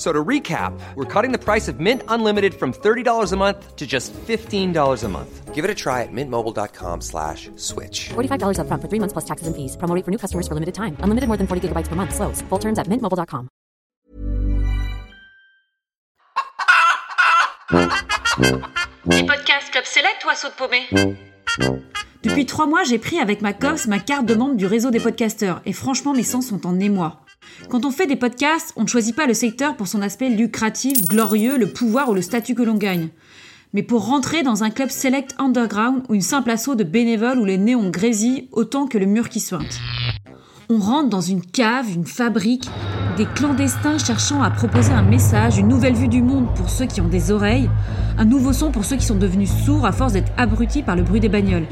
So to recap, we're cutting the price of Mint Unlimited from $30 a month to just $15 a month. Give it a try at mintmobile.com slash switch. $45 upfront for three months plus taxes and fees. Promo rate for new customers for limited time. Unlimited more than 40 gigabytes per month. Slows. Full terms at mintmobile.com. Les podcasts Club Select ou Assaut de Paumé Depuis trois mois, j'ai pris avec ma COPS ma carte de membre du réseau des podcasteurs et franchement, mes sens sont en émoi. Quand on fait des podcasts, on ne choisit pas le secteur pour son aspect lucratif, glorieux, le pouvoir ou le statut que l'on gagne. Mais pour rentrer dans un club select underground ou une simple assaut de bénévoles où les néons grésillent autant que le mur qui suinte. On rentre dans une cave, une fabrique, des clandestins cherchant à proposer un message, une nouvelle vue du monde pour ceux qui ont des oreilles, un nouveau son pour ceux qui sont devenus sourds à force d'être abrutis par le bruit des bagnoles.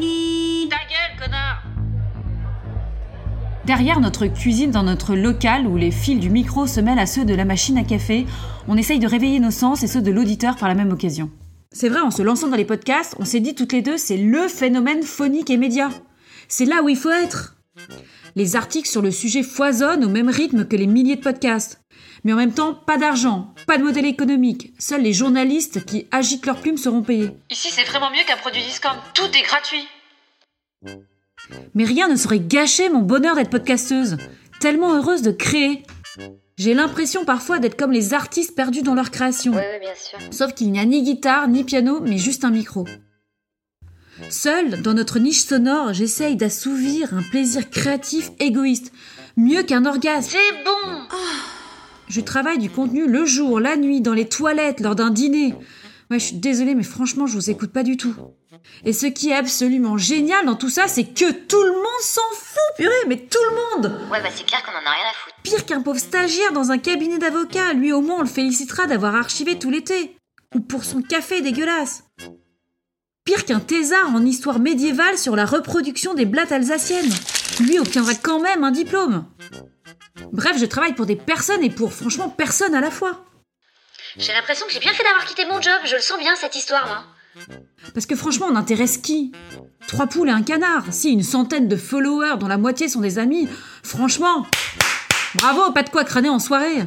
Derrière notre cuisine, dans notre local où les fils du micro se mêlent à ceux de la machine à café, on essaye de réveiller nos sens et ceux de l'auditeur par la même occasion. C'est vrai, en se lançant dans les podcasts, on s'est dit toutes les deux, c'est le phénomène phonique et média. C'est là où il faut être. Les articles sur le sujet foisonnent au même rythme que les milliers de podcasts. Mais en même temps, pas d'argent, pas de modèle économique. Seuls les journalistes qui agitent leurs plumes seront payés. Ici, c'est vraiment mieux qu'un produit discount. Tout est gratuit. Mais rien ne saurait gâcher mon bonheur d'être podcasteuse. Tellement heureuse de créer. J'ai l'impression parfois d'être comme les artistes perdus dans leur création. oui, bien sûr. Sauf qu'il n'y a ni guitare, ni piano, mais juste un micro. Seul, dans notre niche sonore, j'essaye d'assouvir un plaisir créatif égoïste. Mieux qu'un orgasme. C'est bon Je travaille du contenu le jour, la nuit, dans les toilettes, lors d'un dîner. Ouais, je suis désolée, mais franchement, je vous écoute pas du tout. Et ce qui est absolument génial dans tout ça, c'est que tout le monde s'en fout, purée, mais tout le monde Ouais, bah c'est clair qu'on en a rien à foutre. Pire qu'un pauvre stagiaire dans un cabinet d'avocat, lui au moins on le félicitera d'avoir archivé tout l'été. Ou pour son café dégueulasse. Pire qu'un thésard en histoire médiévale sur la reproduction des blattes alsaciennes. Lui obtiendra quand même un diplôme. Bref, je travaille pour des personnes et pour franchement personne à la fois. J'ai l'impression que j'ai bien fait d'avoir quitté mon job. Je le sens bien, cette histoire, moi. Parce que franchement, on intéresse qui? Trois poules et un canard. Si, une centaine de followers dont la moitié sont des amis. Franchement, bravo, pas de quoi crâner en soirée.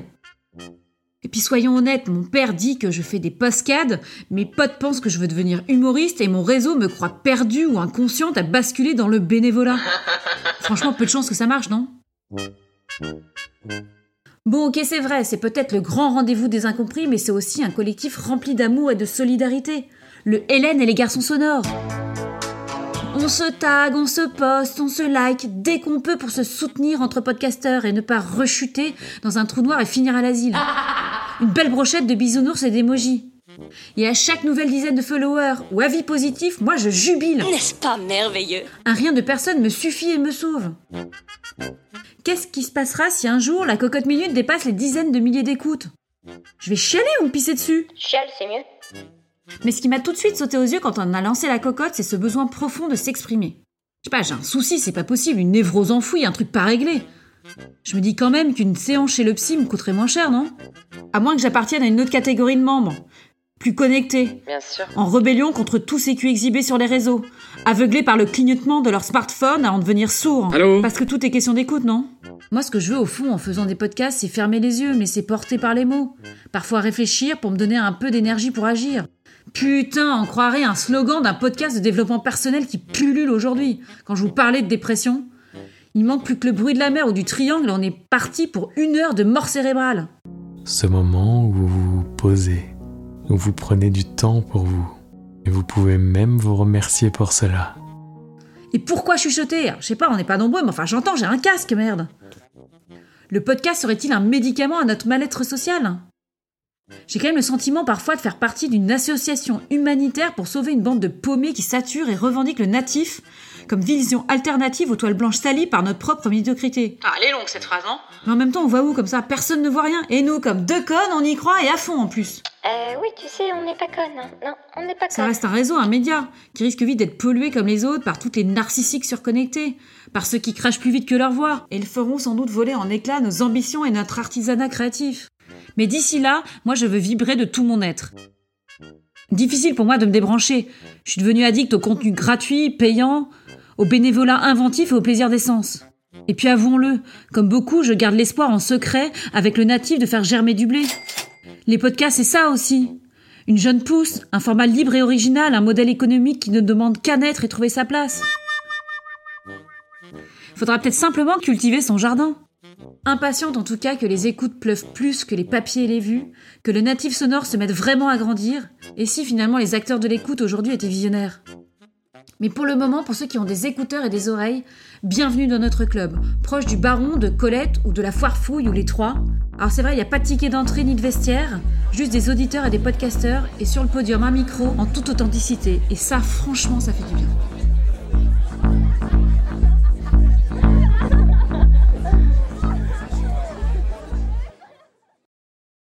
Et puis soyons honnêtes, mon père dit que je fais des postcades, mes potes pensent que je veux devenir humoriste et mon réseau me croit perdue ou inconsciente à basculer dans le bénévolat. Franchement, peu de chance que ça marche, non? Bon, ok, c'est vrai, c'est peut-être le grand rendez-vous des incompris, mais c'est aussi un collectif rempli d'amour et de solidarité. Le Hélène et les garçons sonores. On se tag, on se poste, on se like dès qu'on peut pour se soutenir entre podcasteurs et ne pas rechuter dans un trou noir et finir à l'asile. Une belle brochette de bisounours et d'émojis. Et à chaque nouvelle dizaine de followers ou avis positif, moi je jubile. N'est-ce pas merveilleux? Un rien de personne me suffit et me sauve. Qu'est-ce qui se passera si un jour la cocotte minute dépasse les dizaines de milliers d'écoutes? Je vais chialer ou me pisser dessus? Chial, c'est mieux. Mais ce qui m'a tout de suite sauté aux yeux quand on a lancé la cocotte, c'est ce besoin profond de s'exprimer. Je sais pas, j'ai un souci, c'est pas possible, une névrose enfouie, un truc pas réglé. Je me dis quand même qu'une séance chez le psy me coûterait moins cher, non? À moins que j'appartienne à une autre catégorie de membres. Plus connectés. Bien sûr. En rébellion contre tous ces culs exhibés sur les réseaux. Aveuglés par le clignotement de leur smartphone à en devenir sourds. Allô? Parce que tout est question d'écoute, non? Moi, ce que je veux au fond en faisant des podcasts, c'est fermer les yeux, mais c'est porter par les mots. Parfois réfléchir pour me donner un peu d'énergie pour agir. Putain, on croirait un slogan d'un podcast de développement personnel qui pullule aujourd'hui. Quand je vous parlais de dépression, il manque plus que le bruit de la mer ou du triangle on est parti pour une heure de mort cérébrale. Ce moment où vous vous posez, où vous prenez du temps pour vous. Et vous pouvez même vous remercier pour cela. Et pourquoi chuchoter? Je sais pas, on n'est pas nombreux, mais enfin j'entends, j'ai un casque, merde. Le podcast serait-il un médicament à notre mal-être social? J'ai quand même le sentiment parfois de faire partie d'une association humanitaire pour sauver une bande de paumés qui saturent et revendiquent le natif comme vision alternative aux toiles blanches salies par notre propre médiocrité. Ah, elle est longue, cette phrase, non Mais en même temps, on voit où comme ça? Personne ne voit rien. Et nous, comme deux connes, on y croit et à fond en plus. Euh, oui, tu sais, on n'est pas connes. hein. Non, on n'est pas Ça connes. reste un réseau, un média, qui risque vite d'être pollué comme les autres par toutes les narcissiques surconnectés, par ceux qui crachent plus vite que leur voix, et ils feront sans doute voler en éclats nos ambitions et notre artisanat créatif. Mais d'ici là, moi je veux vibrer de tout mon être. Difficile pour moi de me débrancher. Je suis devenue addict au contenu gratuit, payant, au bénévolat inventif et au plaisir d'essence. Et puis avouons-le, comme beaucoup, je garde l'espoir en secret avec le natif de faire germer du blé. Les podcasts, c'est ça aussi. Une jeune pousse, un format libre et original, un modèle économique qui ne demande qu'à naître et trouver sa place. Faudra peut-être simplement cultiver son jardin. Impatiente en tout cas que les écoutes pleuvent plus que les papiers et les vues, que le natif sonore se mette vraiment à grandir, et si finalement les acteurs de l'écoute aujourd'hui étaient visionnaires. Mais pour le moment, pour ceux qui ont des écouteurs et des oreilles, bienvenue dans notre club, proche du baron, de Colette ou de la foire fouille ou les trois. Alors c'est vrai, il n'y a pas de ticket d'entrée ni de vestiaire, juste des auditeurs et des podcasteurs, et sur le podium un micro en toute authenticité. Et ça, franchement, ça fait du bien.